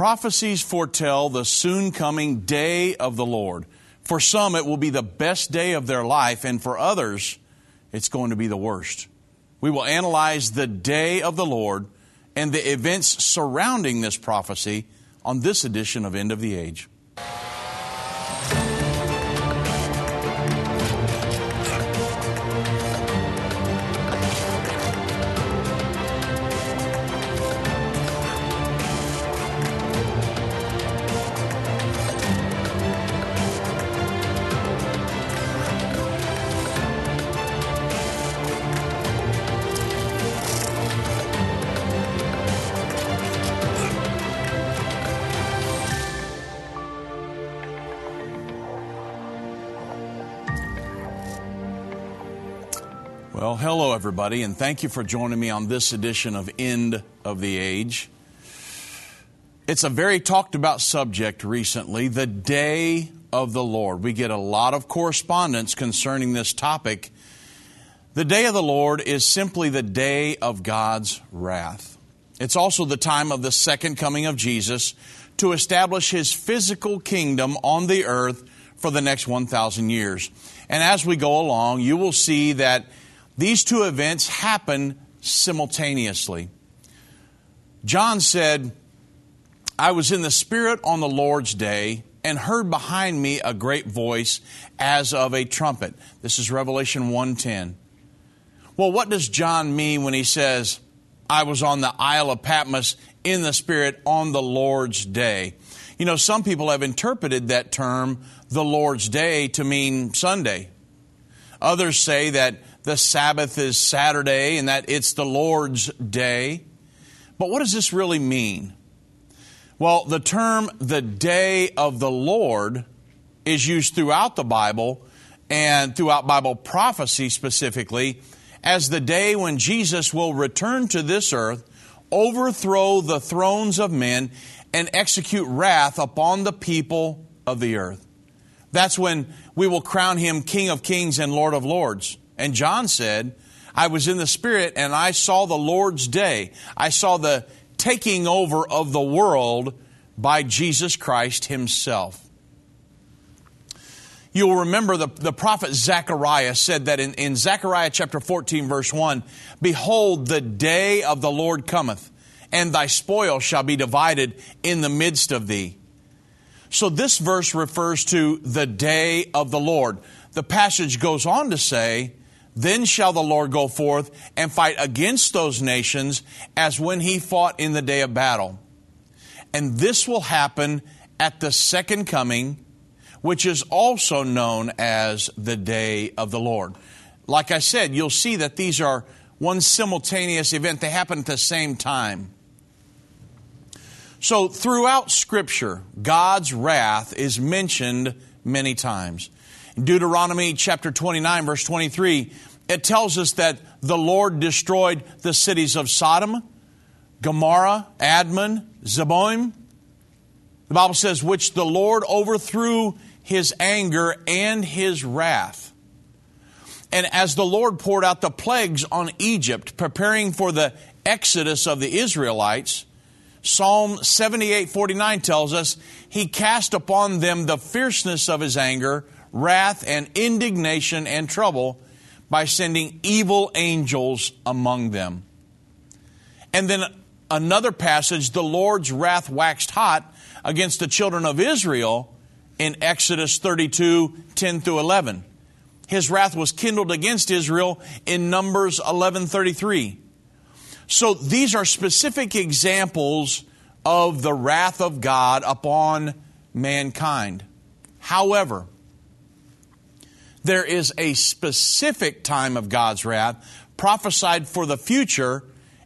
Prophecies foretell the soon coming day of the Lord. For some, it will be the best day of their life, and for others, it's going to be the worst. We will analyze the day of the Lord and the events surrounding this prophecy on this edition of End of the Age. Everybody, and thank you for joining me on this edition of End of the Age. It's a very talked about subject recently the day of the Lord. We get a lot of correspondence concerning this topic. The day of the Lord is simply the day of God's wrath. It's also the time of the second coming of Jesus to establish his physical kingdom on the earth for the next 1,000 years. And as we go along, you will see that these two events happen simultaneously. John said, I was in the Spirit on the Lord's day and heard behind me a great voice as of a trumpet. This is Revelation 1:10. Well, what does John mean when he says, I was on the Isle of Patmos in the Spirit on the Lord's day? You know, some people have interpreted that term, the Lord's day, to mean Sunday. Others say that the Sabbath is Saturday and that it's the Lord's day. But what does this really mean? Well, the term the day of the Lord is used throughout the Bible and throughout Bible prophecy specifically as the day when Jesus will return to this earth, overthrow the thrones of men, and execute wrath upon the people of the earth. That's when we will crown him King of Kings and Lord of Lords. And John said, I was in the Spirit and I saw the Lord's day. I saw the taking over of the world by Jesus Christ Himself. You'll remember the, the prophet Zechariah said that in, in Zechariah chapter 14, verse 1 Behold, the day of the Lord cometh, and thy spoil shall be divided in the midst of thee. So this verse refers to the day of the Lord. The passage goes on to say, Then shall the Lord go forth and fight against those nations as when he fought in the day of battle. And this will happen at the second coming, which is also known as the day of the Lord. Like I said, you'll see that these are one simultaneous event, they happen at the same time. So, throughout Scripture, God's wrath is mentioned many times. In Deuteronomy chapter 29, verse 23, it tells us that the Lord destroyed the cities of Sodom, Gomorrah, Admah, Zeboim. The Bible says, which the Lord overthrew his anger and his wrath. And as the Lord poured out the plagues on Egypt, preparing for the exodus of the Israelites, Psalm 78:49 tells us, "He cast upon them the fierceness of his anger, wrath and indignation and trouble by sending evil angels among them." And then another passage, the Lord's wrath waxed hot against the children of Israel in Exodus 32, 10 through 11. His wrath was kindled against Israel in Numbers 11:33. So these are specific examples of the wrath of God upon mankind. However, there is a specific time of God's wrath prophesied for the future,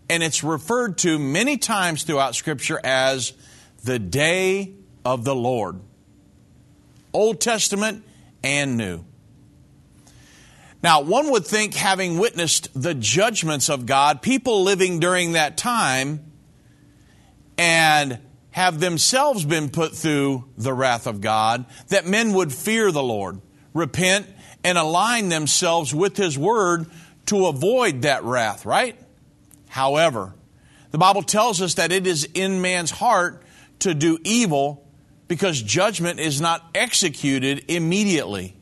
and it's referred to many times throughout Scripture as the day of the Lord. Old Testament and New. Now, one would think, having witnessed the judgments of God, people living during that time and have themselves been put through the wrath of God, that men would fear the Lord, repent, and align themselves with His Word to avoid that wrath, right? However, the Bible tells us that it is in man's heart to do evil because judgment is not executed immediately.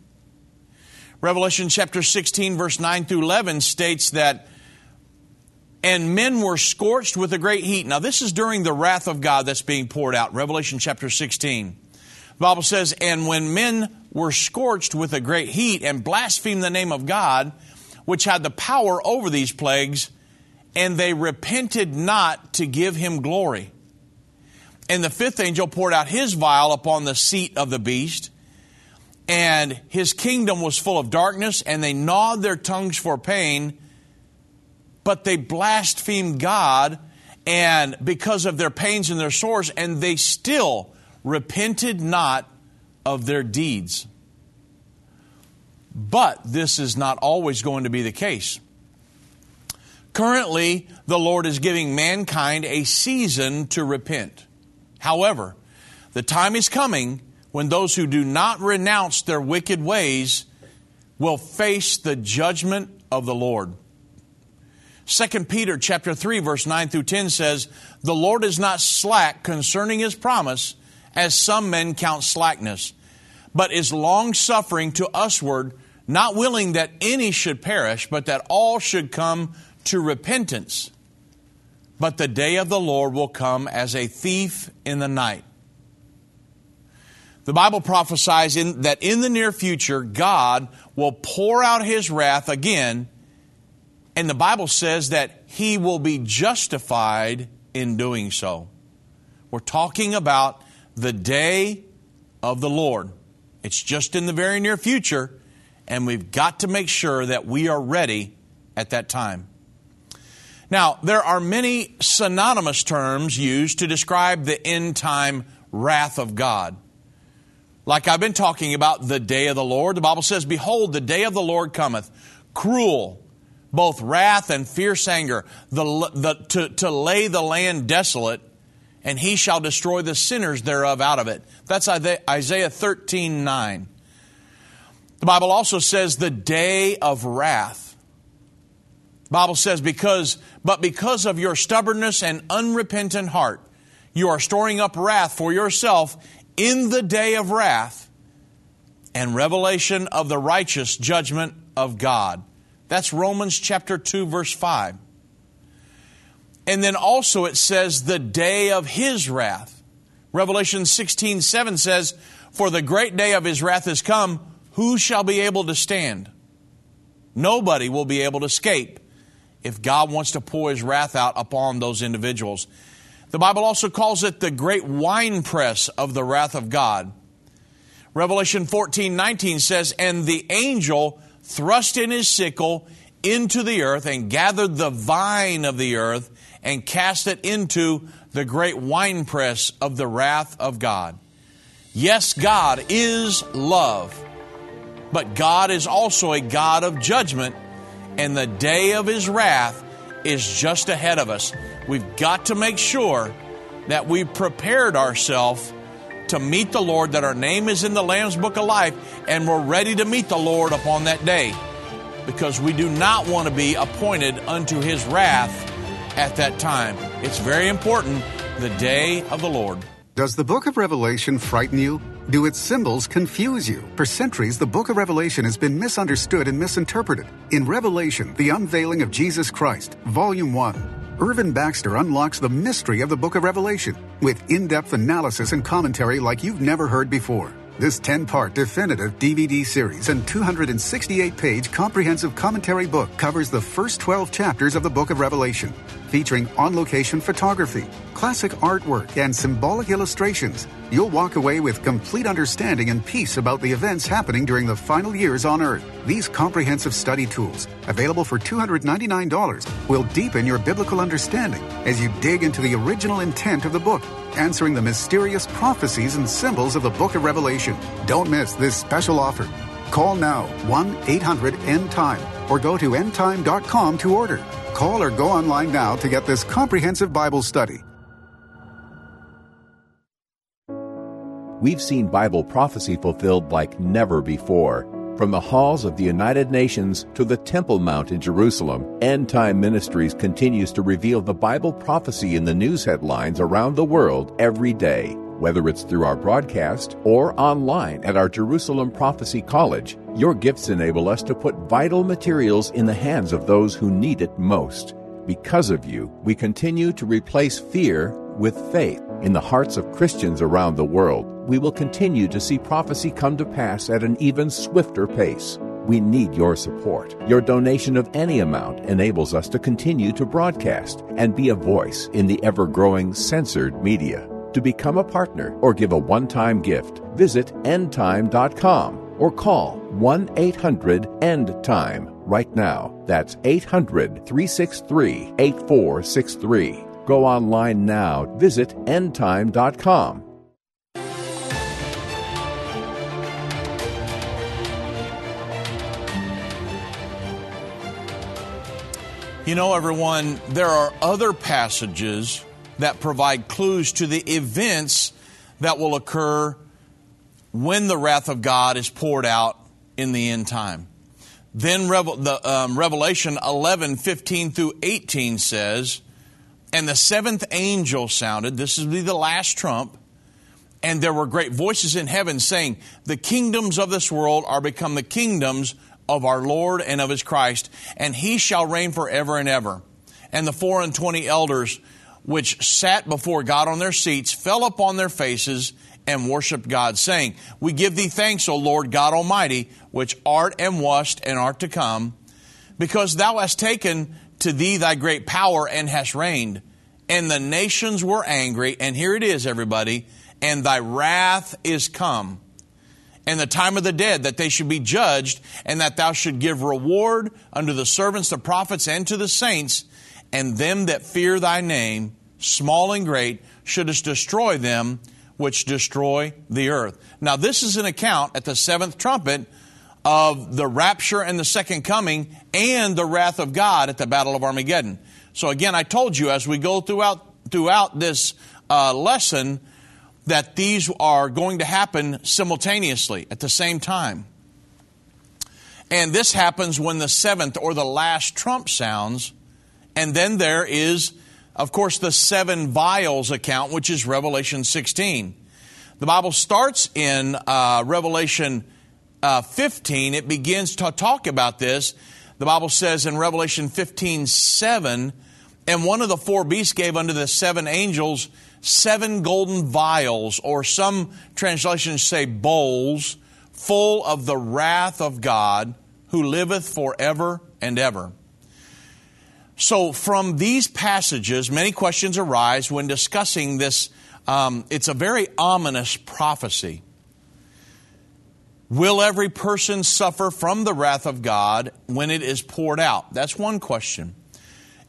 Revelation chapter 16, verse 9 through 11 states that, and men were scorched with a great heat. Now, this is during the wrath of God that's being poured out. Revelation chapter 16. The Bible says, and when men were scorched with a great heat and blasphemed the name of God, which had the power over these plagues, and they repented not to give him glory. And the fifth angel poured out his vial upon the seat of the beast, and his kingdom was full of darkness, and they gnawed their tongues for pain, but they blasphemed God, and because of their pains and their sores, and they still repented not of their deeds. But this is not always going to be the case. Currently, the Lord is giving mankind a season to repent. However, the time is coming when those who do not renounce their wicked ways will face the judgment of the Lord. 2 Peter chapter 3 verse 9 through 10 says, "The Lord is not slack concerning his promise, as some men count slackness, but is long-suffering to usward, not willing that any should perish, but that all should come to repentance. But the day of the Lord will come as a thief in the night. The Bible prophesies in, that in the near future, God will pour out his wrath again, and the Bible says that he will be justified in doing so. We're talking about the day of the Lord. It's just in the very near future, and we've got to make sure that we are ready at that time. Now, there are many synonymous terms used to describe the end time wrath of God. Like I've been talking about the day of the Lord, the Bible says, Behold, the day of the Lord cometh, cruel, both wrath and fierce anger, the, the, to, to lay the land desolate, and he shall destroy the sinners thereof out of it. That's Isaiah 13 9. The Bible also says the day of wrath. The Bible says, because, but because of your stubbornness and unrepentant heart, you are storing up wrath for yourself in the day of wrath and revelation of the righteous judgment of God. That's Romans chapter 2, verse 5. And then also it says the day of his wrath. Revelation 16, 7 says, For the great day of his wrath is come who shall be able to stand? Nobody will be able to escape if God wants to pour his wrath out upon those individuals. The Bible also calls it the great winepress of the wrath of God. Revelation 14 19 says, And the angel thrust in his sickle into the earth and gathered the vine of the earth and cast it into the great winepress of the wrath of God. Yes, God is love. But God is also a God of judgment, and the day of His wrath is just ahead of us. We've got to make sure that we've prepared ourselves to meet the Lord, that our name is in the Lamb's Book of Life, and we're ready to meet the Lord upon that day. Because we do not want to be appointed unto His wrath at that time. It's very important, the day of the Lord. Does the book of Revelation frighten you? Do its symbols confuse you? For centuries, the book of Revelation has been misunderstood and misinterpreted. In Revelation, the unveiling of Jesus Christ, Volume 1, Irvin Baxter unlocks the mystery of the book of Revelation with in depth analysis and commentary like you've never heard before. This 10 part definitive DVD series and 268 page comprehensive commentary book covers the first 12 chapters of the book of Revelation, featuring on location photography, classic artwork, and symbolic illustrations. You'll walk away with complete understanding and peace about the events happening during the final years on Earth. These comprehensive study tools, available for $299, will deepen your biblical understanding as you dig into the original intent of the book, answering the mysterious prophecies and symbols of the book of Revelation. Don't miss this special offer. Call now 1 800 End Time or go to endtime.com to order. Call or go online now to get this comprehensive Bible study. We've seen Bible prophecy fulfilled like never before. From the halls of the United Nations to the Temple Mount in Jerusalem, End Time Ministries continues to reveal the Bible prophecy in the news headlines around the world every day. Whether it's through our broadcast or online at our Jerusalem Prophecy College, your gifts enable us to put vital materials in the hands of those who need it most. Because of you, we continue to replace fear with faith in the hearts of Christians around the world. We will continue to see prophecy come to pass at an even swifter pace. We need your support. Your donation of any amount enables us to continue to broadcast and be a voice in the ever growing censored media. To become a partner or give a one time gift, visit endtime.com or call 1 800 END TIME right now. That's 800 363 8463. Go online now. Visit endtime.com. You know, everyone, there are other passages that provide clues to the events that will occur when the wrath of God is poured out in the end time. Then the, um, Revelation 11, 15 through 18 says, And the seventh angel sounded, this is the last trump, and there were great voices in heaven saying, The kingdoms of this world are become the kingdoms of our Lord and of his Christ, and he shall reign forever and ever. And the four and twenty elders which sat before God on their seats fell upon their faces and worshiped God, saying, We give thee thanks, O Lord God Almighty, which art and wast and art to come, because thou hast taken to thee thy great power and hast reigned. And the nations were angry, and here it is, everybody, and thy wrath is come. And the time of the dead, that they should be judged, and that thou should give reward unto the servants, the prophets, and to the saints, and them that fear thy name, small and great, shouldest destroy them which destroy the earth. Now, this is an account at the seventh trumpet of the rapture and the second coming and the wrath of God at the Battle of Armageddon. So again, I told you as we go throughout throughout this uh, lesson that these are going to happen simultaneously at the same time. And this happens when the seventh or the last trump sounds, and then there is of course, the seven vials account, which is Revelation 16. The Bible starts in uh, Revelation uh, 15. It begins to talk about this. The Bible says in Revelation 15 7, and one of the four beasts gave unto the seven angels seven golden vials, or some translations say bowls, full of the wrath of God, who liveth forever and ever. So, from these passages, many questions arise when discussing this. Um, it's a very ominous prophecy. Will every person suffer from the wrath of God when it is poured out? That's one question.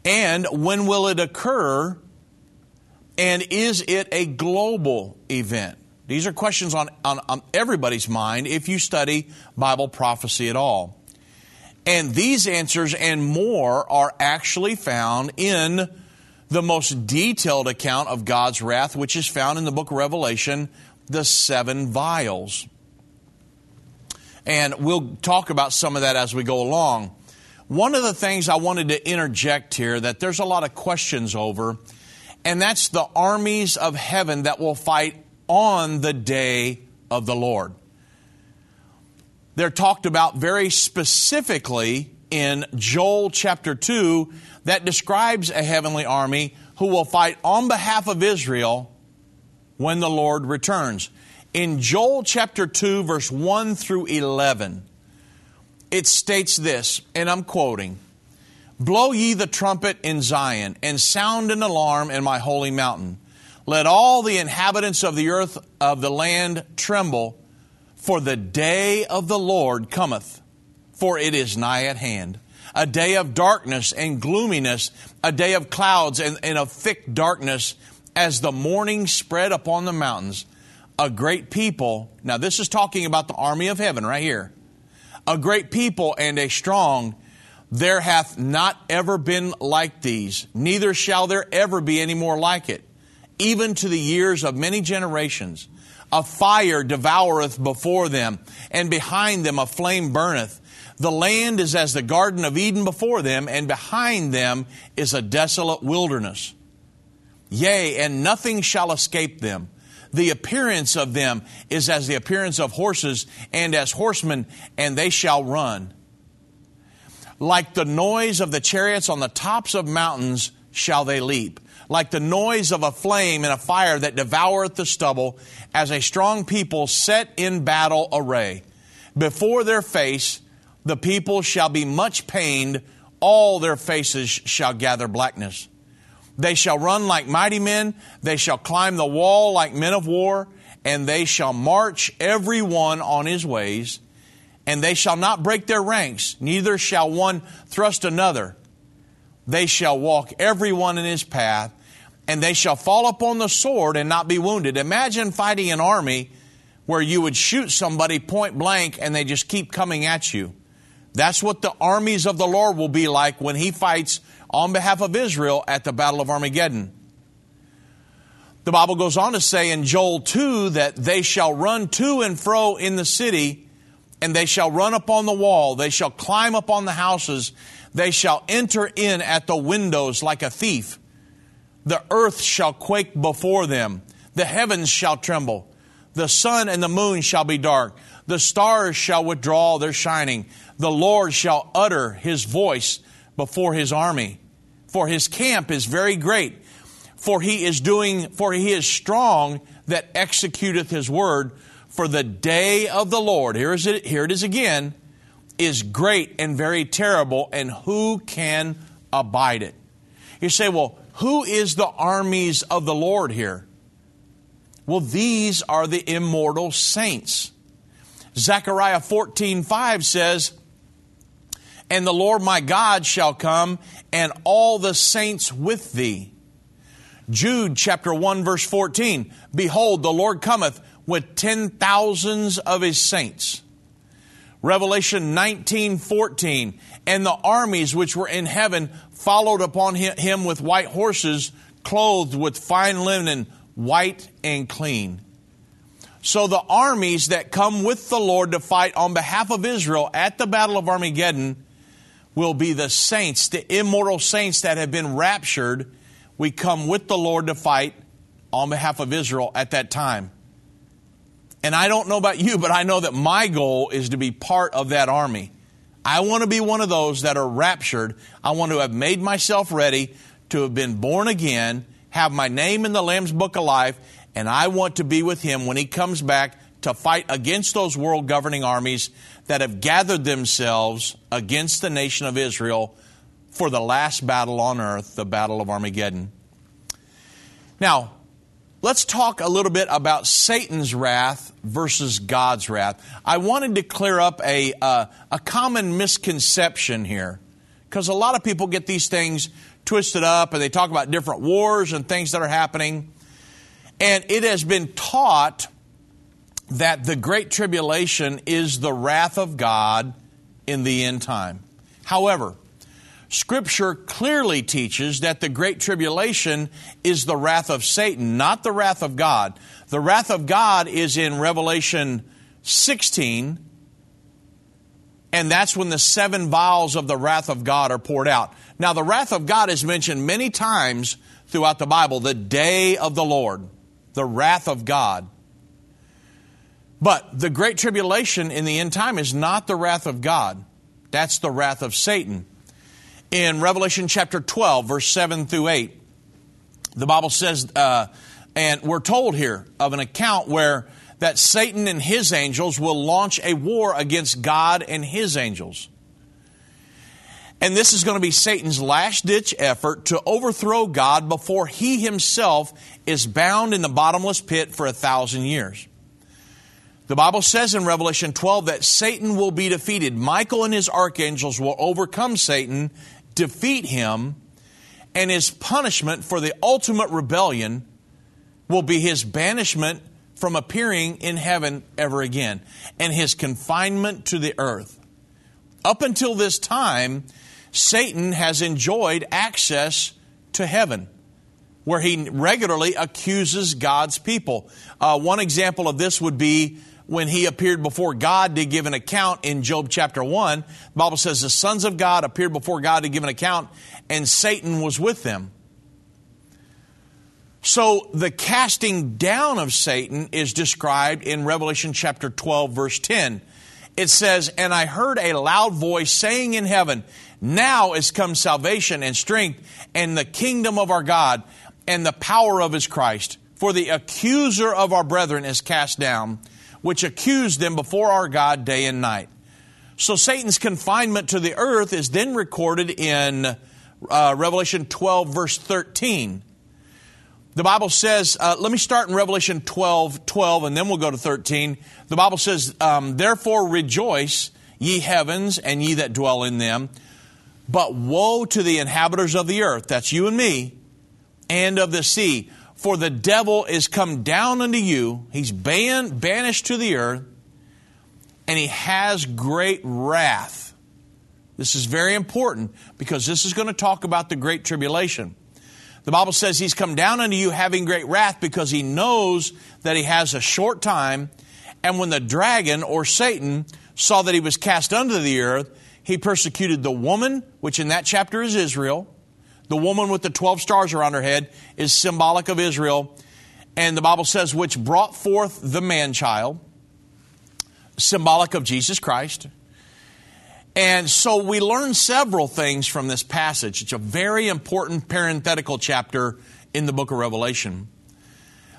And when will it occur? And is it a global event? These are questions on, on, on everybody's mind if you study Bible prophecy at all. And these answers and more are actually found in the most detailed account of God's wrath, which is found in the book of Revelation, the seven vials. And we'll talk about some of that as we go along. One of the things I wanted to interject here that there's a lot of questions over, and that's the armies of heaven that will fight on the day of the Lord they're talked about very specifically in Joel chapter 2 that describes a heavenly army who will fight on behalf of Israel when the Lord returns. In Joel chapter 2, verse 1 through 11, it states this, and I'm quoting Blow ye the trumpet in Zion, and sound an alarm in my holy mountain. Let all the inhabitants of the earth of the land tremble for the day of the Lord cometh, for it is nigh at hand. A day of darkness and gloominess, a day of clouds and, and of thick darkness, as the morning spread upon the mountains. A great people, now this is talking about the army of heaven right here. A great people and a strong, there hath not ever been like these, neither shall there ever be any more like it even to the years of many generations. A fire devoureth before them, and behind them a flame burneth. The land is as the Garden of Eden before them, and behind them is a desolate wilderness. Yea, and nothing shall escape them. The appearance of them is as the appearance of horses, and as horsemen, and they shall run. Like the noise of the chariots on the tops of mountains shall they leap like the noise of a flame in a fire that devoureth the stubble, as a strong people set in battle array. Before their face the people shall be much pained, all their faces shall gather blackness. They shall run like mighty men, they shall climb the wall like men of war, and they shall march every one on his ways, and they shall not break their ranks, neither shall one thrust another. They shall walk every one in his path, and they shall fall upon the sword and not be wounded. Imagine fighting an army where you would shoot somebody point blank and they just keep coming at you. That's what the armies of the Lord will be like when he fights on behalf of Israel at the Battle of Armageddon. The Bible goes on to say in Joel 2 that they shall run to and fro in the city, and they shall run upon the wall, they shall climb upon the houses, they shall enter in at the windows like a thief. The earth shall quake before them, the heavens shall tremble, the sun and the moon shall be dark, the stars shall withdraw their shining, the Lord shall utter his voice before his army. For his camp is very great, for he is doing, for he is strong that executeth his word. For the day of the Lord, here, is it, here it is again, is great and very terrible, and who can abide it? You say, well, who is the armies of the Lord here? Well, these are the immortal saints. Zechariah 14 5 says, And the Lord my God shall come, and all the saints with thee. Jude chapter 1 verse 14, Behold, the Lord cometh with ten thousands of his saints. Revelation 19 14, and the armies which were in heaven followed upon him with white horses, clothed with fine linen, white and clean. So the armies that come with the Lord to fight on behalf of Israel at the Battle of Armageddon will be the saints, the immortal saints that have been raptured. We come with the Lord to fight on behalf of Israel at that time. And I don't know about you, but I know that my goal is to be part of that army. I want to be one of those that are raptured. I want to have made myself ready to have been born again, have my name in the Lamb's Book of Life, and I want to be with Him when He comes back to fight against those world governing armies that have gathered themselves against the nation of Israel for the last battle on earth, the Battle of Armageddon. Now, Let's talk a little bit about Satan's wrath versus God's wrath. I wanted to clear up a, uh, a common misconception here because a lot of people get these things twisted up and they talk about different wars and things that are happening. And it has been taught that the Great Tribulation is the wrath of God in the end time. However, Scripture clearly teaches that the Great Tribulation is the wrath of Satan, not the wrath of God. The wrath of God is in Revelation 16, and that's when the seven vials of the wrath of God are poured out. Now, the wrath of God is mentioned many times throughout the Bible, the day of the Lord, the wrath of God. But the Great Tribulation in the end time is not the wrath of God, that's the wrath of Satan in Revelation chapter 12, verse 7 through 8. The Bible says, uh, and we're told here of an account where that Satan and his angels will launch a war against God and his angels. And this is going to be Satan's last ditch effort to overthrow God before he himself is bound in the bottomless pit for a thousand years. The Bible says in Revelation 12 that Satan will be defeated. Michael and his archangels will overcome Satan defeat him, and his punishment for the ultimate rebellion will be his banishment from appearing in heaven ever again and his confinement to the earth. Up until this time, Satan has enjoyed access to heaven. where he regularly accuses God's people. Uh, one example of this would be when he appeared before God to give an account in Job chapter 1. The Bible says the sons of God appeared before God to give an account, and Satan was with them. So the casting down of Satan is described in Revelation chapter 12, verse 10. It says, And I heard a loud voice saying in heaven, Now is come salvation and strength and the kingdom of our God and the power of his Christ. For the accuser of our brethren is cast down, which accused them before our God day and night. So Satan's confinement to the earth is then recorded in uh, Revelation 12, verse 13. The Bible says, uh, let me start in Revelation 12, 12, and then we'll go to 13. The Bible says, um, Therefore rejoice, ye heavens, and ye that dwell in them. But woe to the inhabitants of the earth, that's you and me, and of the sea. For the devil is come down unto you, he's ban- banished to the earth, and he has great wrath. This is very important because this is going to talk about the great tribulation. The Bible says he's come down unto you having great wrath because he knows that he has a short time. And when the dragon or Satan saw that he was cast under the earth, he persecuted the woman, which in that chapter is Israel. The woman with the 12 stars around her head is symbolic of Israel. And the Bible says, which brought forth the man child, symbolic of Jesus Christ. And so we learn several things from this passage. It's a very important parenthetical chapter in the book of Revelation.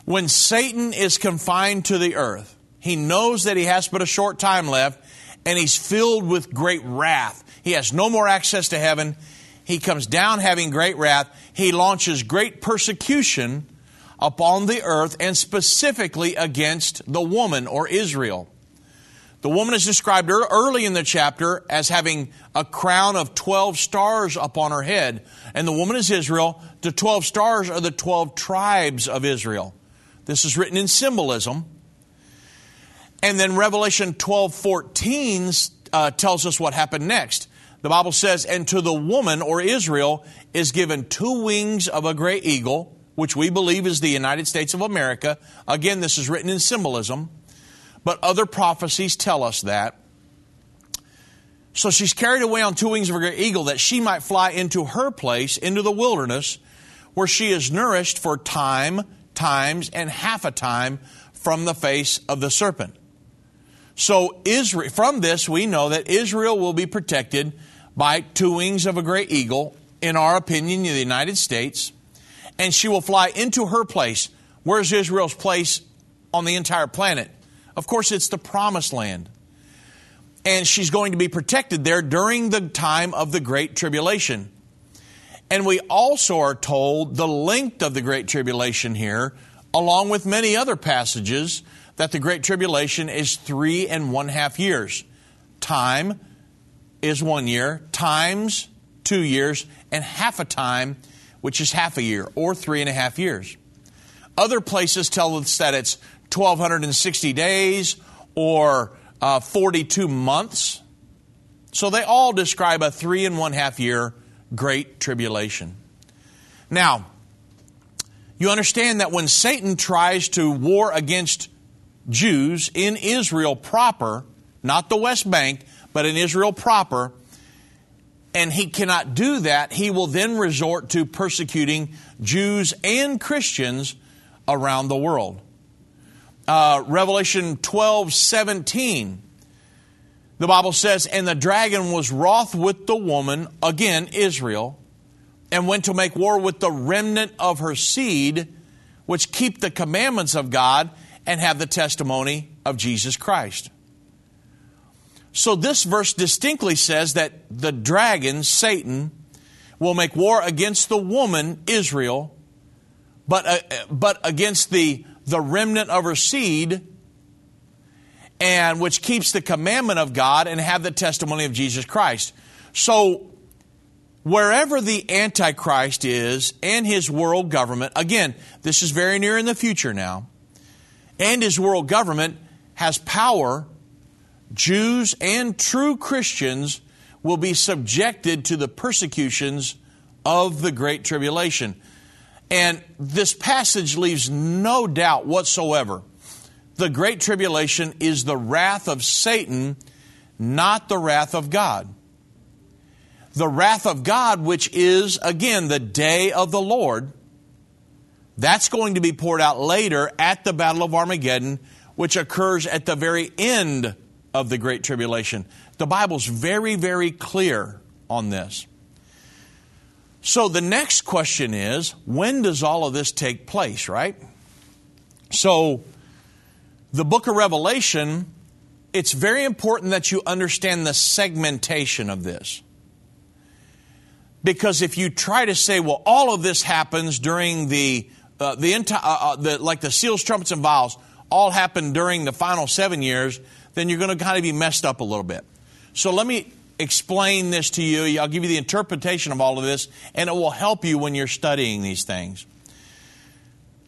When Satan is confined to the earth, he knows that he has but a short time left and he's filled with great wrath. He has no more access to heaven. He comes down having great wrath. He launches great persecution upon the earth and specifically against the woman or Israel. The woman is described early in the chapter as having a crown of 12 stars upon her head. And the woman is Israel. The 12 stars are the 12 tribes of Israel. This is written in symbolism. And then Revelation 12 14 uh, tells us what happened next. The Bible says, And to the woman, or Israel, is given two wings of a great eagle, which we believe is the United States of America. Again, this is written in symbolism but other prophecies tell us that. So she's carried away on two wings of a great eagle that she might fly into her place, into the wilderness, where she is nourished for time, times, and half a time from the face of the serpent. So Israel, from this we know that Israel will be protected by two wings of a great eagle, in our opinion, in the United States, and she will fly into her place. Where's Israel's place on the entire planet? Of course, it's the promised land. And she's going to be protected there during the time of the Great Tribulation. And we also are told the length of the Great Tribulation here, along with many other passages, that the Great Tribulation is three and one half years. Time is one year, times two years, and half a time, which is half a year, or three and a half years. Other places tell us that it's 1,260 days or uh, 42 months. So they all describe a three and one half year great tribulation. Now, you understand that when Satan tries to war against Jews in Israel proper, not the West Bank, but in Israel proper, and he cannot do that, he will then resort to persecuting Jews and Christians around the world uh, Revelation 12 17, the Bible says, And the dragon was wroth with the woman, again, Israel, and went to make war with the remnant of her seed, which keep the commandments of God and have the testimony of Jesus Christ. So this verse distinctly says that the dragon, Satan, will make war against the woman, Israel, but, uh, but against the the remnant of her seed, and which keeps the commandment of God and have the testimony of Jesus Christ. So, wherever the Antichrist is and his world government, again, this is very near in the future now, and his world government has power, Jews and true Christians will be subjected to the persecutions of the Great Tribulation. And this passage leaves no doubt whatsoever. The Great Tribulation is the wrath of Satan, not the wrath of God. The wrath of God, which is, again, the day of the Lord, that's going to be poured out later at the Battle of Armageddon, which occurs at the very end of the Great Tribulation. The Bible's very, very clear on this. So the next question is when does all of this take place, right? So the book of Revelation, it's very important that you understand the segmentation of this. Because if you try to say, well, all of this happens during the, uh, the, enti- uh, uh, the, like the seals, trumpets, and vials, all happened during the final seven years, then you're going to kind of be messed up a little bit. So let me explain this to you. I'll give you the interpretation of all of this, and it will help you when you're studying these things.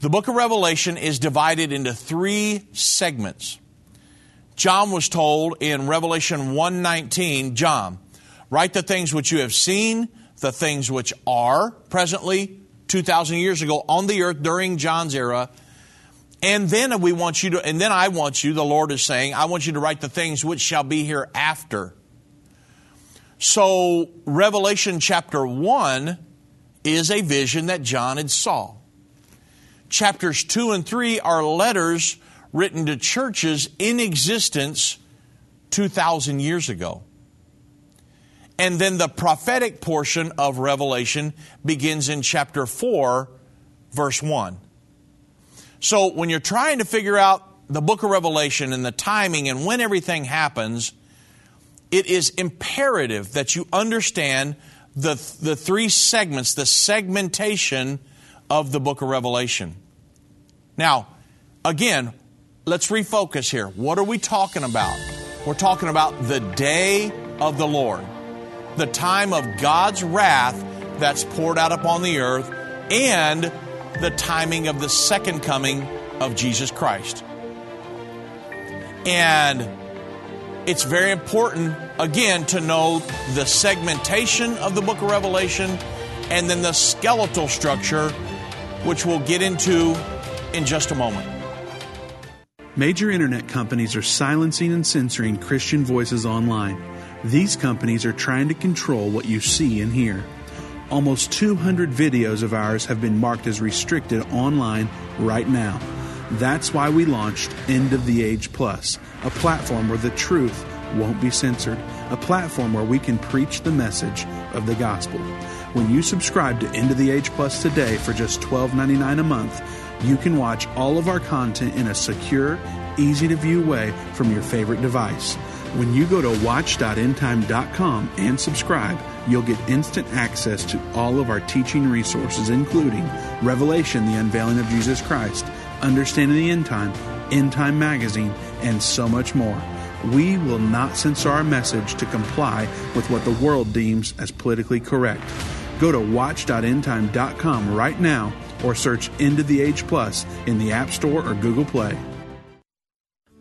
The book of Revelation is divided into three segments. John was told in Revelation 1:19, John, write the things which you have seen, the things which are presently 2000 years ago on the earth during John's era. And then we want you to and then I want you, the Lord is saying, I want you to write the things which shall be hereafter. So, Revelation chapter 1 is a vision that John had saw. Chapters 2 and 3 are letters written to churches in existence 2,000 years ago. And then the prophetic portion of Revelation begins in chapter 4, verse 1. So when you're trying to figure out the book of Revelation and the timing and when everything happens, it is imperative that you understand the, the three segments, the segmentation of the book of Revelation. Now, again, let's refocus here. What are we talking about? We're talking about the day of the Lord, the time of God's wrath that's poured out upon the earth, and the timing of the second coming of Jesus Christ. And it's very important, again, to know the segmentation of the book of Revelation and then the skeletal structure, which we'll get into in just a moment. Major internet companies are silencing and censoring Christian voices online. These companies are trying to control what you see and hear. Almost 200 videos of ours have been marked as restricted online right now. That's why we launched End of the Age Plus, a platform where the truth won't be censored, a platform where we can preach the message of the gospel. When you subscribe to End of the Age Plus today for just $12.99 a month, you can watch all of our content in a secure, easy to view way from your favorite device. When you go to watch.endtime.com and subscribe, you'll get instant access to all of our teaching resources, including Revelation, the unveiling of Jesus Christ, Understanding the End Time, End Time Magazine, and so much more. We will not censor our message to comply with what the world deems as politically correct. Go to watch.endtime.com right now or search End of the Age Plus in the App Store or Google Play.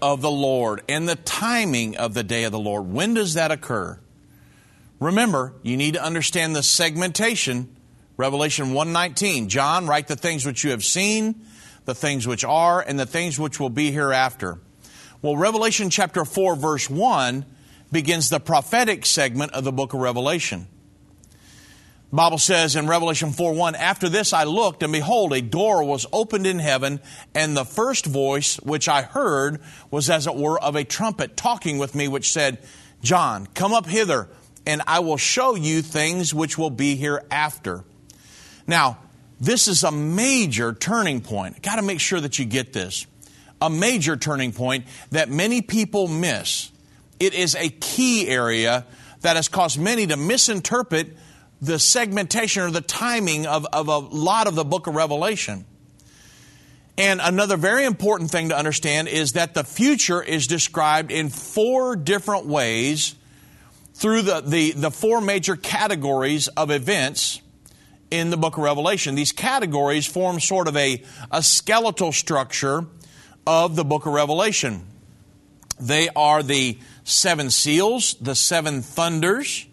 of the Lord and the timing of the day of the Lord. When does that occur? Remember, you need to understand the segmentation. Revelation 119. John, write the things which you have seen, the things which are, and the things which will be hereafter. Well, Revelation chapter 4, verse 1 begins the prophetic segment of the book of Revelation. Bible says in Revelation 4 1, After this I looked, and behold, a door was opened in heaven, and the first voice which I heard was as it were of a trumpet talking with me, which said, John, come up hither, and I will show you things which will be hereafter. Now, this is a major turning point. Got to make sure that you get this. A major turning point that many people miss. It is a key area that has caused many to misinterpret the segmentation or the timing of, of a lot of the book of Revelation. And another very important thing to understand is that the future is described in four different ways through the, the, the four major categories of events in the book of Revelation. These categories form sort of a, a skeletal structure of the book of Revelation. They are the seven seals, the seven thunders,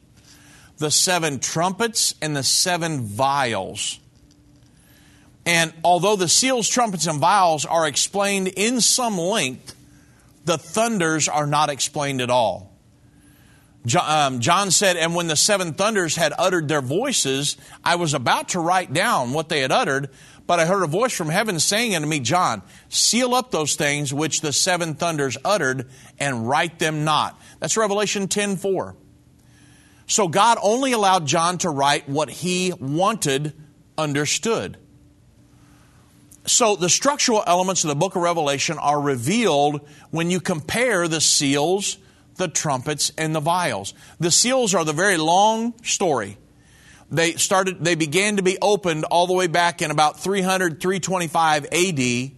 the seven trumpets and the seven vials. And although the seals, trumpets, and vials are explained in some length, the thunders are not explained at all. Um, John said, And when the seven thunders had uttered their voices, I was about to write down what they had uttered, but I heard a voice from heaven saying unto me, John, seal up those things which the seven thunders uttered and write them not. That's Revelation 10 4. So God only allowed John to write what he wanted understood. So the structural elements of the book of Revelation are revealed when you compare the seals, the trumpets, and the vials. The seals are the very long story. They started, they began to be opened all the way back in about 300, 325 AD.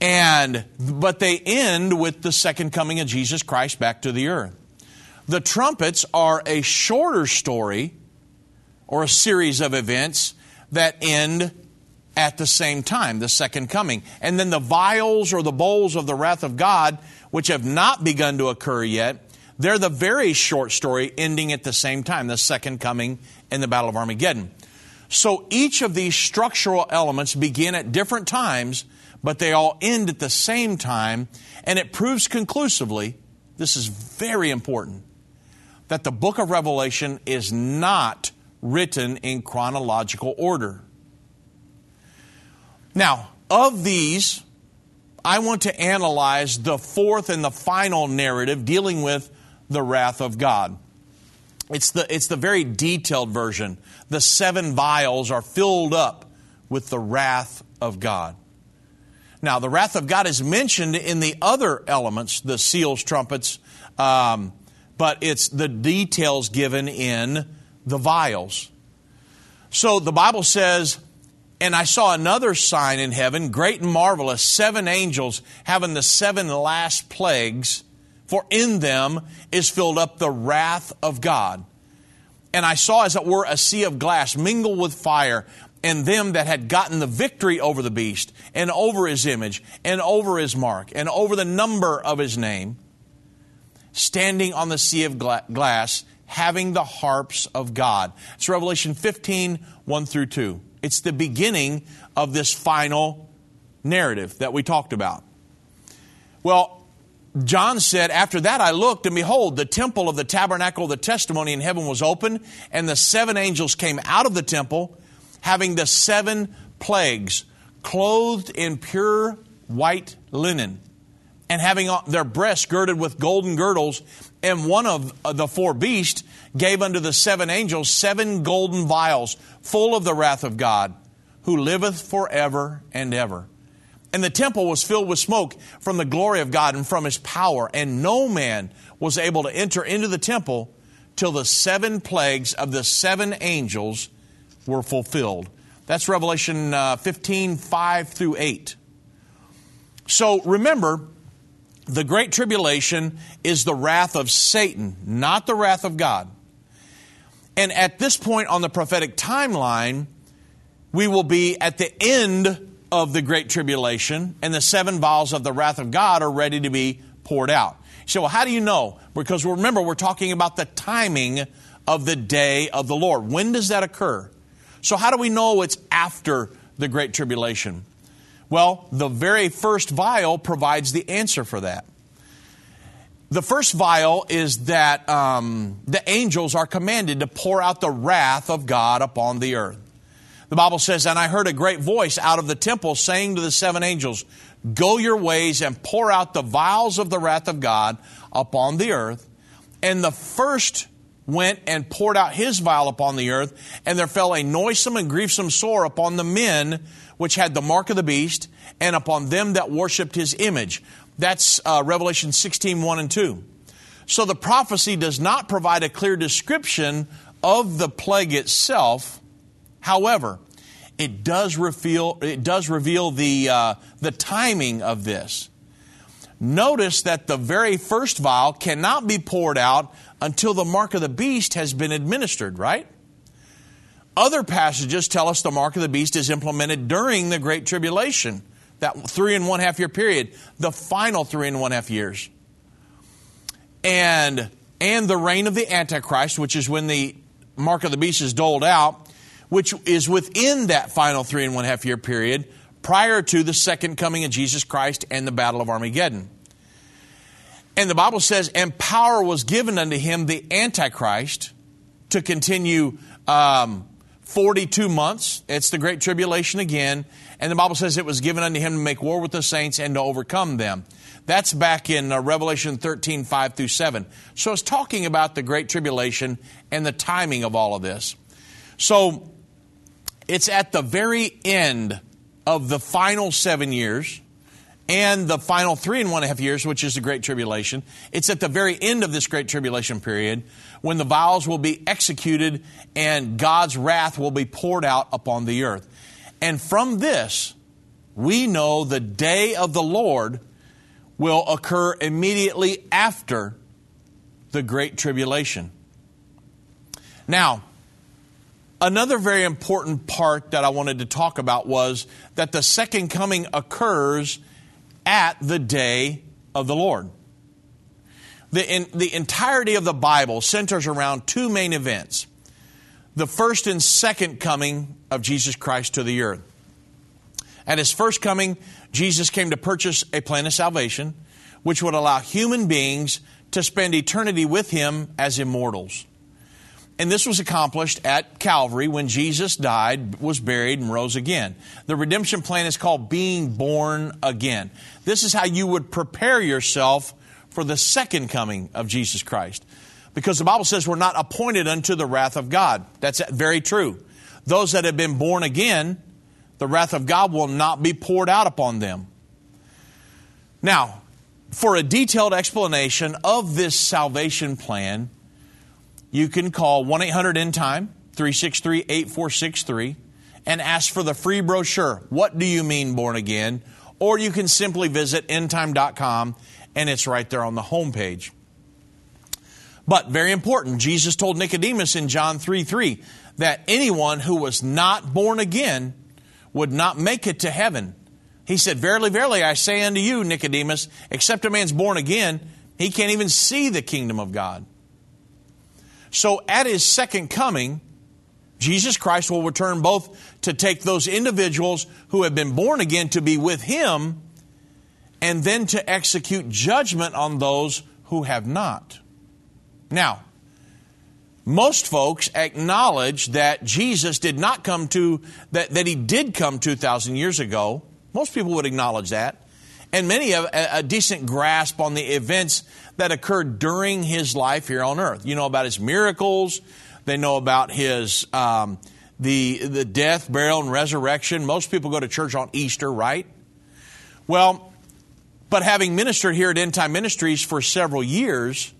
And, but they end with the second coming of Jesus Christ back to the earth. The trumpets are a shorter story or a series of events that end at the same time, the second coming. And then the vials or the bowls of the wrath of God, which have not begun to occur yet, they're the very short story ending at the same time, the second coming and the Battle of Armageddon. So each of these structural elements begin at different times, but they all end at the same time, and it proves conclusively this is very important that the book of Revelation is not written in chronological order. Now, of these, I want to analyze the fourth and the final narrative dealing with the wrath of God. It's the, it's the very detailed version. The seven vials are filled up with the wrath of God. Now, the wrath of God is mentioned in the other elements, the seals, trumpets, um, but it's the details given in the vials. So the Bible says, and I saw another sign in heaven, great and marvelous, seven angels having the seven last plagues, for in them is filled up the wrath of God. And I saw, as it were, a sea of glass mingled with fire, and them that had gotten the victory over the beast, and over his image, and over his mark, and over the number of his name standing on the sea of glass, having the harps of God. It's Revelation 15, 1 through 2. It's the beginning of this final narrative that we talked about. Well, John said, After that I looked, and behold, the temple of the tabernacle of the testimony in heaven was open, and the seven angels came out of the temple, having the seven plagues, clothed in pure white linen and having their breasts girded with golden girdles. And one of the four beasts gave unto the seven angels seven golden vials full of the wrath of God, who liveth forever and ever. And the temple was filled with smoke from the glory of God and from his power, and no man was able to enter into the temple till the seven plagues of the seven angels were fulfilled. That's Revelation uh, 15, 5 through 8. So remember, the Great Tribulation is the wrath of Satan, not the wrath of God. And at this point on the prophetic timeline, we will be at the end of the Great Tribulation, and the seven vials of the wrath of God are ready to be poured out. Say, well, how do you know? Because remember, we're talking about the timing of the day of the Lord. When does that occur? So, how do we know it's after the Great Tribulation? Well, the very first vial provides the answer for that. The first vial is that um, the angels are commanded to pour out the wrath of God upon the earth. The Bible says, And I heard a great voice out of the temple saying to the seven angels, Go your ways and pour out the vials of the wrath of God upon the earth. And the first went and poured out his vial upon the earth, and there fell a noisome and grievous sore upon the men which had the mark of the beast, and upon them that worshipped his image. That's uh, Revelation 16, 1 and 2. So the prophecy does not provide a clear description of the plague itself. However, it does reveal, it does reveal the, uh, the timing of this. Notice that the very first vial cannot be poured out until the mark of the beast has been administered, right? Other passages tell us the mark of the beast is implemented during the Great Tribulation, that three and one half year period, the final three and one half years. And, and the reign of the Antichrist, which is when the mark of the beast is doled out, which is within that final three and one half year period prior to the second coming of Jesus Christ and the Battle of Armageddon. And the Bible says, and power was given unto him, the Antichrist, to continue um, 42 months. It's the Great Tribulation again. And the Bible says it was given unto him to make war with the saints and to overcome them. That's back in uh, Revelation 13, 5 through 7. So it's talking about the Great Tribulation and the timing of all of this. So it's at the very end of the final seven years and the final three and one and a half years, which is the Great Tribulation. It's at the very end of this Great Tribulation period when the vials will be executed and God's wrath will be poured out upon the earth. And from this, we know the day of the Lord will occur immediately after the Great Tribulation. Now, Another very important part that I wanted to talk about was that the second coming occurs at the day of the Lord. The, in, the entirety of the Bible centers around two main events the first and second coming of Jesus Christ to the earth. At his first coming, Jesus came to purchase a plan of salvation which would allow human beings to spend eternity with him as immortals. And this was accomplished at Calvary when Jesus died, was buried, and rose again. The redemption plan is called being born again. This is how you would prepare yourself for the second coming of Jesus Christ. Because the Bible says we're not appointed unto the wrath of God. That's very true. Those that have been born again, the wrath of God will not be poured out upon them. Now, for a detailed explanation of this salvation plan, you can call 1 800 End Time, 363 8463, and ask for the free brochure. What do you mean born again? Or you can simply visit endtime.com and it's right there on the homepage. But very important, Jesus told Nicodemus in John 3 3 that anyone who was not born again would not make it to heaven. He said, Verily, verily, I say unto you, Nicodemus, except a man's born again, he can't even see the kingdom of God. So at his second coming, Jesus Christ will return both to take those individuals who have been born again to be with him and then to execute judgment on those who have not. Now, most folks acknowledge that Jesus did not come to, that, that he did come 2,000 years ago. Most people would acknowledge that and many have a, decent grasp on the events that occurred during his life here on earth. You know about his miracles. They know about his um, the the death, burial, and resurrection. Most people go to church on Easter, right? Well, but having ministered here at End Time Ministries for several years,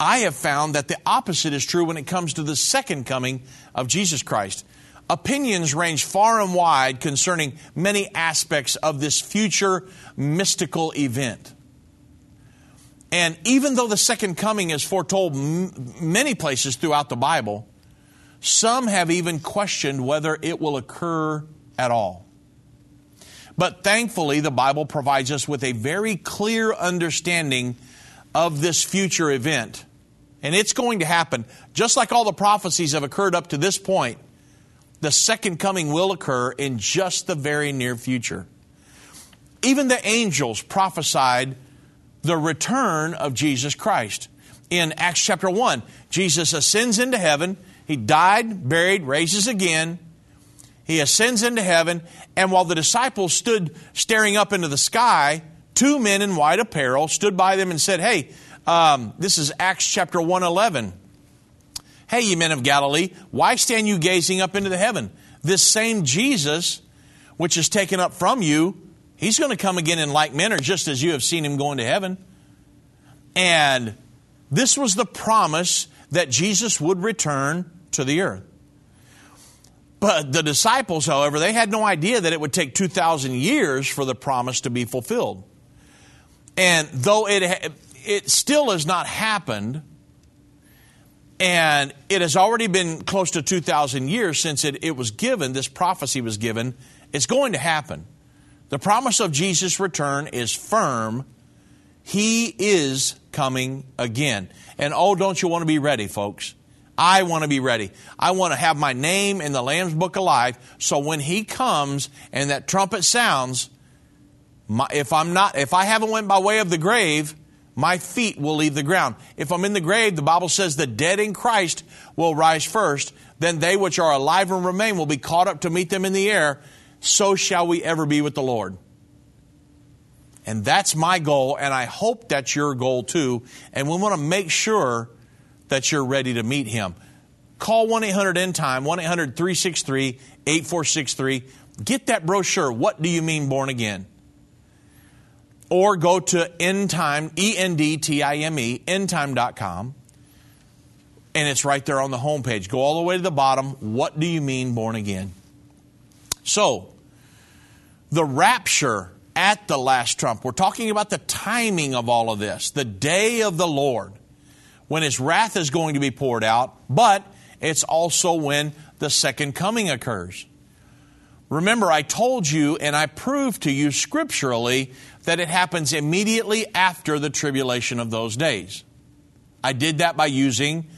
I have found that the opposite is true when it comes to the second coming of Jesus Christ. Opinions range far and wide concerning many aspects of this future mystical event. And even though the second coming is foretold m- many places throughout the Bible, some have even questioned whether it will occur at all. But thankfully, the Bible provides us with a very clear understanding of this future event. And it's going to happen, just like all the prophecies have occurred up to this point the second coming will occur in just the very near future. Even the angels prophesied the return of Jesus Christ. In Acts chapter 1, Jesus ascends into heaven. He died, buried, raises again. He ascends into heaven. And while the disciples stood staring up into the sky, two men in white apparel stood by them and said, Hey, um, this is Acts chapter 111. Hey, ye men of Galilee, why stand you gazing up into the heaven? This same Jesus, which is taken up from you, he's going to come again in like manner, just as you have seen him going to heaven. And this was the promise that Jesus would return to the earth. But the disciples, however, they had no idea that it would take 2,000 years for the promise to be fulfilled. And though it, it still has not happened, and it has already been close to 2,000 years since it, it was given, this prophecy was given. It's going to happen. The promise of Jesus' return is firm. He is coming again. And oh, don't you want to be ready, folks? I want to be ready. I want to have my name in the Lamb's Book of Life so when He comes and that trumpet sounds, my, if I'm not, if I haven't went by way of the grave, my feet will leave the ground. If I'm in the grave, the Bible says the dead in Christ will rise first. Then they which are alive and remain will be caught up to meet them in the air. So shall we ever be with the Lord. And that's my goal, and I hope that's your goal too. And we want to make sure that you're ready to meet Him. Call 1 800 End Time, 1 800 363 8463. Get that brochure. What do you mean born again? or go to endtime, E-N-D-T-I-M-E, endtime.com, and it's right there on the homepage. Go all the way to the bottom. What do you mean born again? So, the rapture at the last trump. We're talking about the timing of all of this, the day of the Lord, when his wrath is going to be poured out, but it's also when the second coming occurs. Remember, I told you and I proved to you scripturally that it happens immediately after the tribulation of those days. I did that by using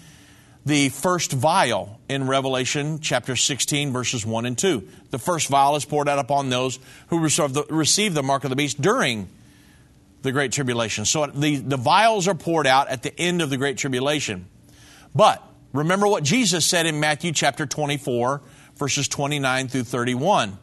the first vial in Revelation chapter 16, verses 1 and 2. The first vial is poured out upon those who receive the mark of the beast during the Great Tribulation. So the, the vials are poured out at the end of the Great Tribulation. But remember what Jesus said in Matthew chapter 24, verses 29 through 31.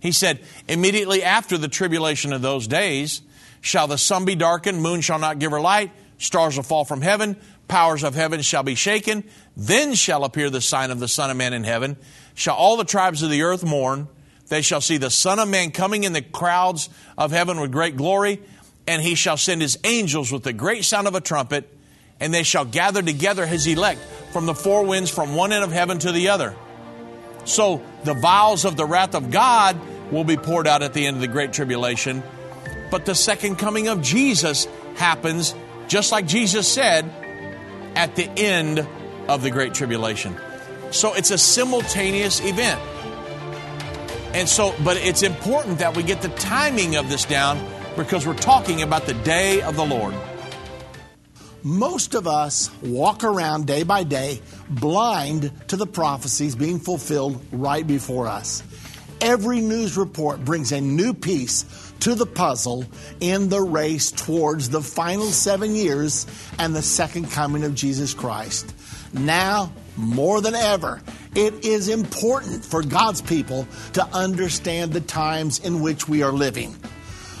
He said, Immediately after the tribulation of those days, shall the sun be darkened, moon shall not give her light, stars will fall from heaven, powers of heaven shall be shaken. Then shall appear the sign of the Son of Man in heaven. Shall all the tribes of the earth mourn. They shall see the Son of Man coming in the crowds of heaven with great glory, and he shall send his angels with the great sound of a trumpet, and they shall gather together his elect from the four winds from one end of heaven to the other. So the vials of the wrath of God will be poured out at the end of the Great Tribulation. But the second coming of Jesus happens, just like Jesus said, at the end of the Great Tribulation. So it's a simultaneous event. And so, but it's important that we get the timing of this down because we're talking about the day of the Lord. Most of us walk around day by day blind to the prophecies being fulfilled right before us. Every news report brings a new piece to the puzzle in the race towards the final seven years and the second coming of Jesus Christ. Now, more than ever, it is important for God's people to understand the times in which we are living.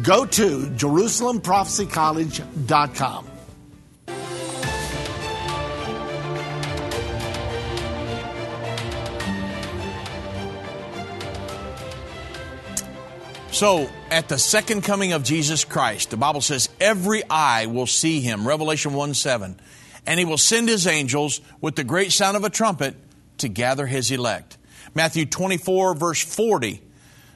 Go to JerusalemProphecyCollege.com. So, at the second coming of Jesus Christ, the Bible says, every eye will see him. Revelation 1 7. And he will send his angels with the great sound of a trumpet to gather his elect. Matthew 24, verse 40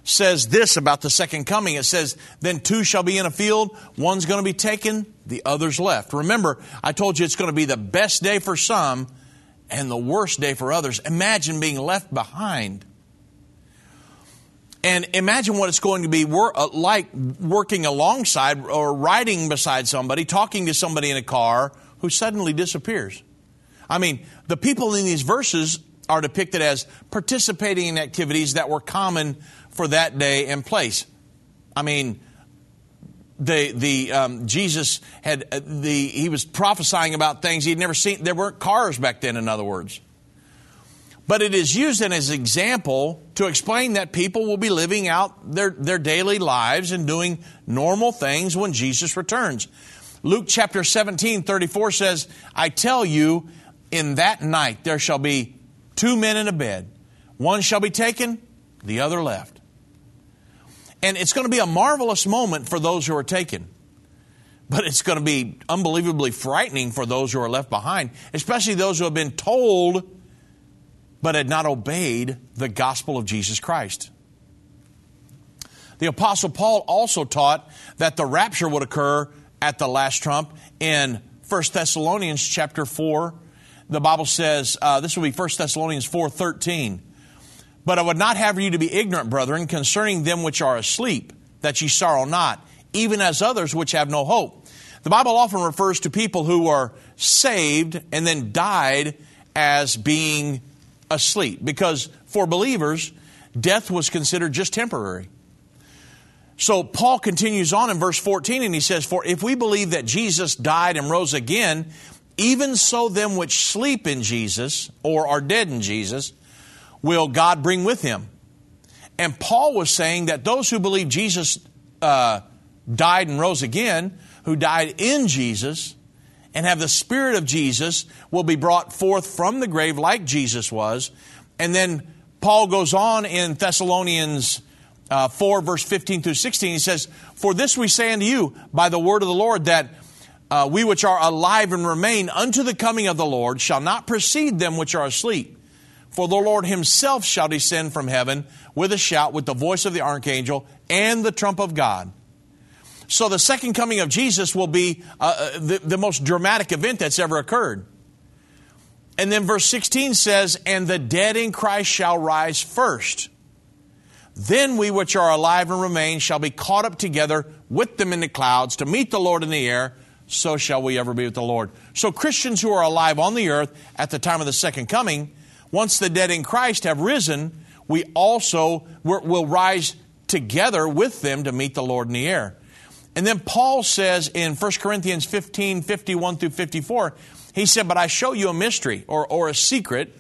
says this about the second coming. It says, Then two shall be in a field, one's going to be taken, the other's left. Remember, I told you it's going to be the best day for some and the worst day for others. Imagine being left behind. And imagine what it's going to be wor- uh, like working alongside or riding beside somebody, talking to somebody in a car who suddenly disappears. I mean, the people in these verses are depicted as participating in activities that were common for that day and place. I mean, the the um, Jesus had uh, the he was prophesying about things he'd never seen. There weren't cars back then, in other words. But it is used as an example to explain that people will be living out their, their daily lives and doing normal things when Jesus returns. Luke chapter 17, 34 says, I tell you, in that night there shall be two men in a bed. One shall be taken, the other left. And it's going to be a marvelous moment for those who are taken. But it's going to be unbelievably frightening for those who are left behind, especially those who have been told but had not obeyed the gospel of Jesus Christ. The apostle Paul also taught that the rapture would occur at the last trump in 1 Thessalonians chapter 4. The Bible says, uh, this will be 1 Thessalonians 4.13. But I would not have you to be ignorant, brethren, concerning them which are asleep, that ye sorrow not, even as others which have no hope. The Bible often refers to people who are saved and then died as being asleep because for believers, death was considered just temporary. So Paul continues on in verse 14 and he says, For if we believe that Jesus died and rose again, even so them which sleep in Jesus or are dead in Jesus will God bring with him. And Paul was saying that those who believe Jesus uh, died and rose again, who died in Jesus, and have the Spirit of Jesus will be brought forth from the grave like Jesus was. And then Paul goes on in Thessalonians uh, 4, verse 15 through 16. He says, For this we say unto you by the word of the Lord, that uh, we which are alive and remain unto the coming of the Lord shall not precede them which are asleep. For the Lord himself shall descend from heaven with a shout, with the voice of the archangel, and the trump of God so the second coming of Jesus will be uh, uh, the, the most dramatic event that's ever occurred. And then verse 16 says, And the dead in Christ shall rise first. Then we which are alive and remain shall be caught up together with them in the clouds to meet the Lord in the air. So shall we ever be with the Lord. So Christians who are alive on the earth at the time of the second coming, once the dead in Christ have risen, we also will rise together with them to meet the Lord in the air. And then Paul says in 1 Corinthians 15, 51 through 54, he said, But I show you a mystery or, or a secret.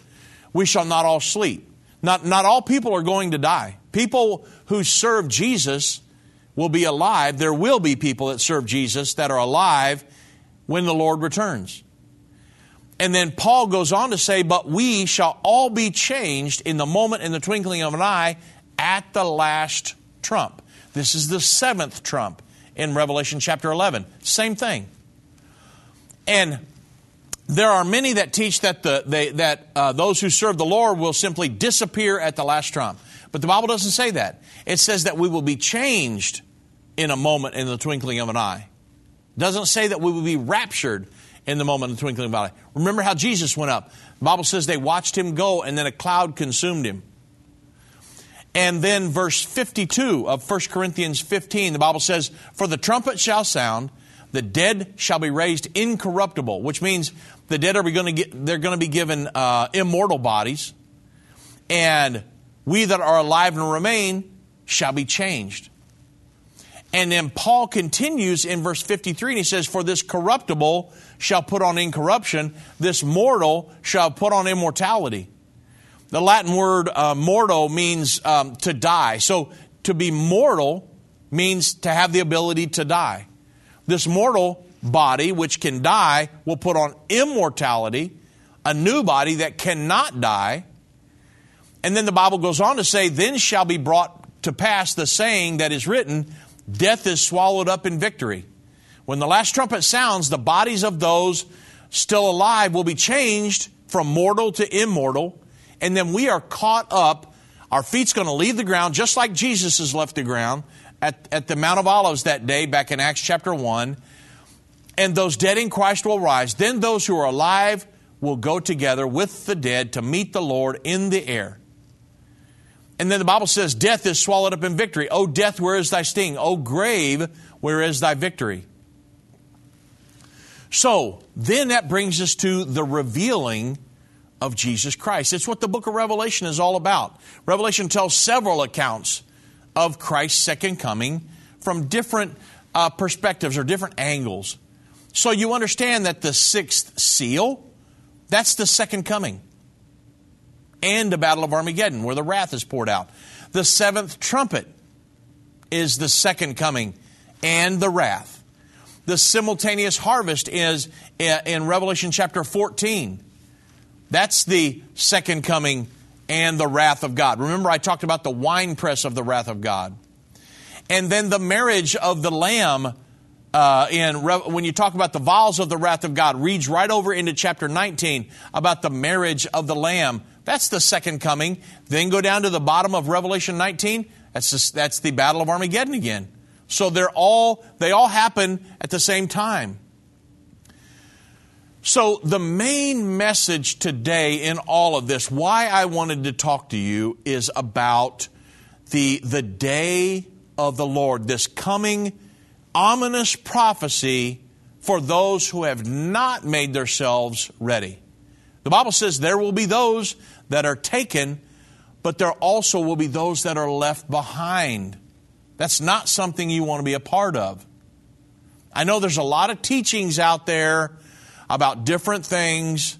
We shall not all sleep. Not, not all people are going to die. People who serve Jesus will be alive. There will be people that serve Jesus that are alive when the Lord returns. And then Paul goes on to say, But we shall all be changed in the moment, in the twinkling of an eye, at the last trump. This is the seventh trump in Revelation chapter 11. Same thing. And there are many that teach that, the, they, that uh, those who serve the Lord will simply disappear at the last trump. But the Bible doesn't say that. It says that we will be changed in a moment in the twinkling of an eye. It doesn't say that we will be raptured in the moment in the twinkling of an eye. Remember how Jesus went up. The Bible says they watched him go and then a cloud consumed him. And then verse 52 of 1 Corinthians 15, the Bible says, For the trumpet shall sound, the dead shall be raised incorruptible, which means the dead are going to get, they're going to be given uh, immortal bodies, and we that are alive and remain shall be changed. And then Paul continues in verse 53 and he says, For this corruptible shall put on incorruption, this mortal shall put on immortality. The Latin word uh, mortal means um, to die. So to be mortal means to have the ability to die. This mortal body, which can die, will put on immortality, a new body that cannot die. And then the Bible goes on to say, Then shall be brought to pass the saying that is written, Death is swallowed up in victory. When the last trumpet sounds, the bodies of those still alive will be changed from mortal to immortal and then we are caught up, Our feet's going to leave the ground just like Jesus has left the ground at, at the Mount of Olives that day back in Acts chapter 1. And those dead in Christ will rise. Then those who are alive will go together with the dead to meet the Lord in the air. And then the Bible says, Death is swallowed up in victory. O death, where is thy sting? O grave, where is thy victory? So, then that brings us to the revealing of Jesus Christ. It's what the book of Revelation is all about. Revelation tells several accounts of Christ's second coming from different uh, perspectives or different angles. So you understand that the sixth seal, that's the second coming and the Battle of Armageddon, where the wrath is poured out. The seventh trumpet is the second coming and the wrath. The simultaneous harvest is in Revelation chapter 14. That's the second coming and the wrath of God. Remember, I talked about the winepress of the wrath of God. And then the marriage of the Lamb uh, in when you talk about the vials of the wrath of God, reads right over into chapter 19 about the marriage of the Lamb that's the second coming. Then go down to the bottom of Revelation 19. That's, just, that's the Battle of Armageddon again. So they're all, they all happen at the same time. So, the main message today in all of this, why I wanted to talk to you, is about the, the day of the Lord, this coming ominous prophecy for those who have not made themselves ready. The Bible says there will be those that are taken, but there also will be those that are left behind. That's not something you want to be a part of. I know there's a lot of teachings out there about different things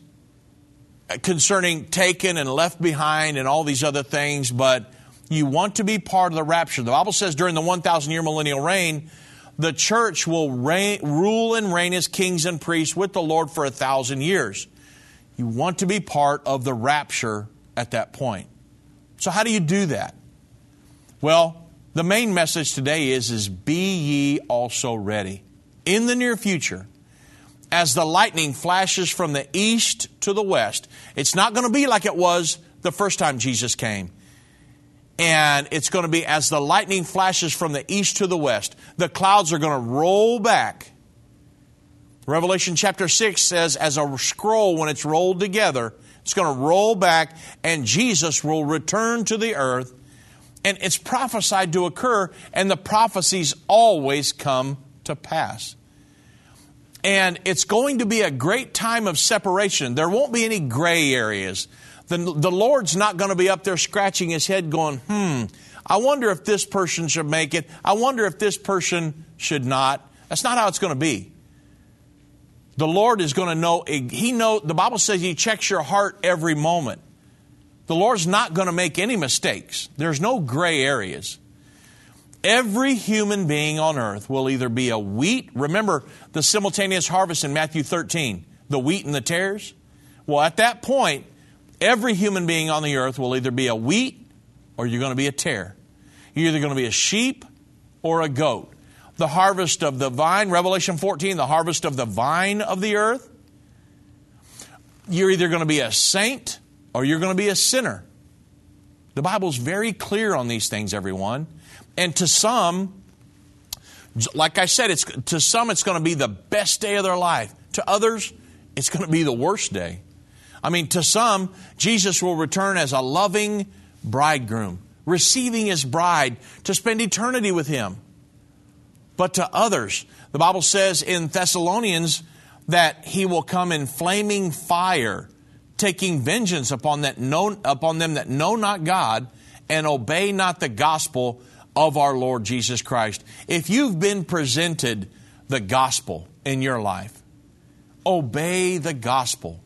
concerning taken and left behind and all these other things, but you want to be part of the rapture. The Bible says during the 1,000 year millennial reign, the church will reign, rule and reign as kings and priests with the Lord for a thousand years. You want to be part of the rapture at that point. So, how do you do that? Well, the main message today is, is be ye also ready. In the near future, as the lightning flashes from the east to the west, it's not going to be like it was the first time Jesus came. And it's going to be as the lightning flashes from the east to the west, the clouds are going to roll back Revelation chapter 6 says, as a scroll, when it's rolled together, it's going to roll back and Jesus will return to the earth. And it's prophesied to occur, and the prophecies always come to pass. And it's going to be a great time of separation. There won't be any gray areas. The, the Lord's not going to be up there scratching his head going, hmm, I wonder if this person should make it. I wonder if this person should not. That's not how it's going to be. The Lord is going to know, He know, the Bible says He checks your heart every moment. The Lord's not going to make any mistakes. There's no gray areas. Every human being on earth will either be a wheat, remember the simultaneous harvest in Matthew 13, the wheat and the tares? Well, at that point, every human being on the earth will either be a wheat or you're going to be a tare. You're either going to be a sheep or a goat the harvest of the vine, Revelation 14, the harvest of the vine of the earth. You're either going to be a saint or you're going to be a sinner. The Bible's very clear on these things, everyone. And to some, like I said, it's, to some it's going to be the best day of their life. To others, it's going to be the worst day. I mean, to some, Jesus will return as a loving bridegroom, receiving his bride to spend eternity with him but to others. The Bible says in Thessalonians that he will come in flaming fire, taking vengeance upon, that know, upon them that know not God and obey not the gospel of our Lord Jesus Christ. If you've been presented the gospel in your life, obey the gospel.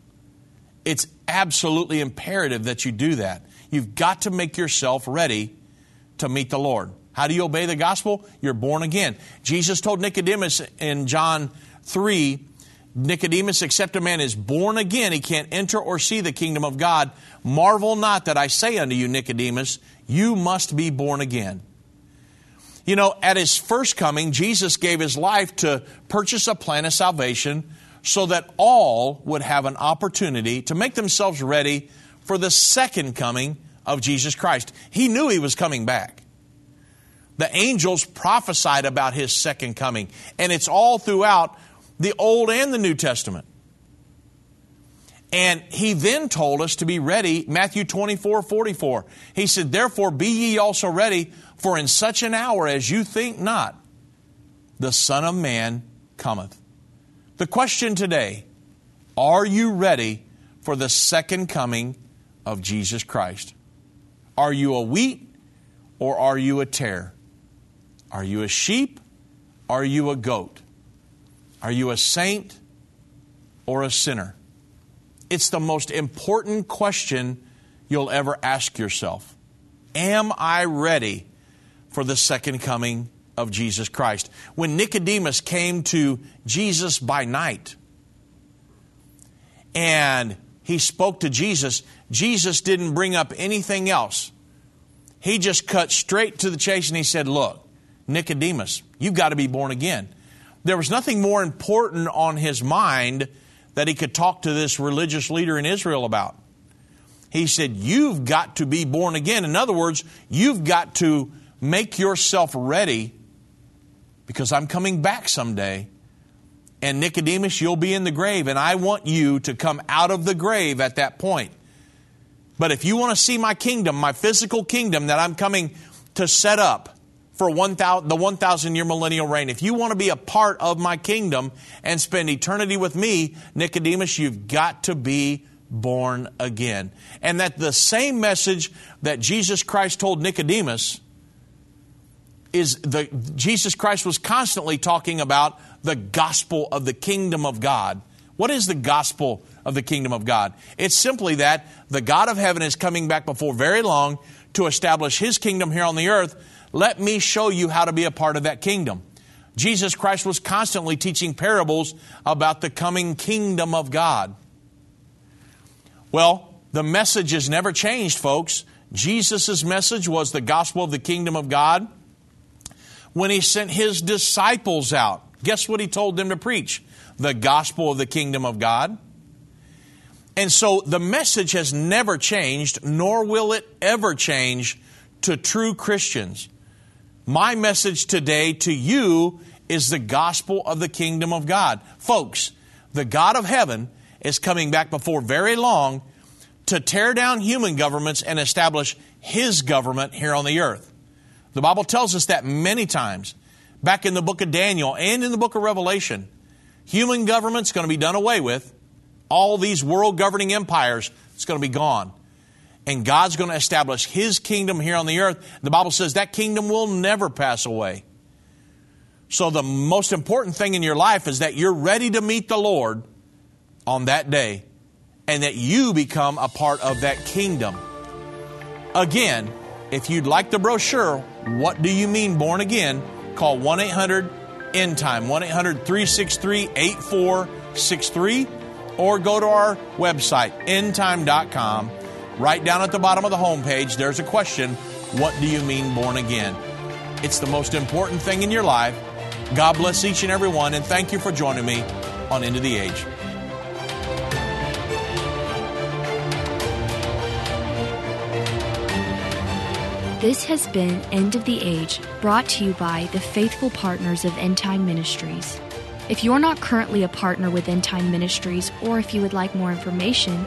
It's absolutely imperative that you do that. You've got to make yourself ready to meet the Lord. How do you obey the gospel? You're born again. Jesus told Nicodemus in John 3 Nicodemus, except a man is born again, he can't enter or see the kingdom of God. Marvel not that I say unto you, Nicodemus, you must be born again. You know, at his first coming, Jesus gave his life to purchase a plan of salvation so that all would have an opportunity to make themselves ready for the second coming of Jesus Christ. He knew he was coming back. The angels prophesied about his second coming, and it's all throughout the Old and the New Testament. And he then told us to be ready, Matthew 24, 44. He said, Therefore be ye also ready, for in such an hour as you think not, the Son of Man cometh. The question today are you ready for the second coming of Jesus Christ? Are you a wheat or are you a tare? Are you a sheep? Are you a goat? Are you a saint or a sinner? It's the most important question you'll ever ask yourself. Am I ready for the second coming of Jesus Christ? When Nicodemus came to Jesus by night and he spoke to Jesus, Jesus didn't bring up anything else. He just cut straight to the chase and he said, Look, Nicodemus, you've got to be born again. There was nothing more important on his mind that he could talk to this religious leader in Israel about. He said, You've got to be born again. In other words, you've got to make yourself ready because I'm coming back someday. And Nicodemus, you'll be in the grave, and I want you to come out of the grave at that point. But if you want to see my kingdom, my physical kingdom that I'm coming to set up, for 1, 000, the 1,000 year millennial reign. If you want to be a part of my kingdom and spend eternity with me, Nicodemus, you've got to be born again. And that the same message that Jesus Christ told Nicodemus is the Jesus Christ was constantly talking about the gospel of the kingdom of God. What is the gospel of the kingdom of God? It's simply that the God of heaven is coming back before very long to establish his kingdom here on the earth let me show you how to be a part of that kingdom. Jesus Christ was constantly teaching parables about the coming kingdom of God. Well, the message has never changed, folks. Jesus' message was the gospel of the kingdom of God. When he sent his disciples out, guess what he told them to preach? The gospel of the kingdom of God. And so the message has never changed, nor will it ever change to true Christians. My message today to you is the gospel of the kingdom of God. Folks, the God of heaven is coming back before very long to tear down human governments and establish his government here on the earth. The Bible tells us that many times. Back in the book of Daniel and in the book of Revelation, human government's going to be done away with. All these world governing empires, it's going to be gone and God's going to establish His kingdom here on the earth. The Bible says that kingdom will never pass away. So, the most important thing in your life is that you're ready to meet the Lord on that day and that you become a part of that kingdom. Again, if you'd like the brochure, What Do You Mean Born Again? Call 1 800 End Time, 1 800 363 8463, or go to our website, endtime.com Right down at the bottom of the homepage, there's a question What do you mean born again? It's the most important thing in your life. God bless each and every one, and thank you for joining me on End of the Age. This has been End of the Age, brought to you by the faithful partners of End Time Ministries. If you're not currently a partner with End Time Ministries, or if you would like more information,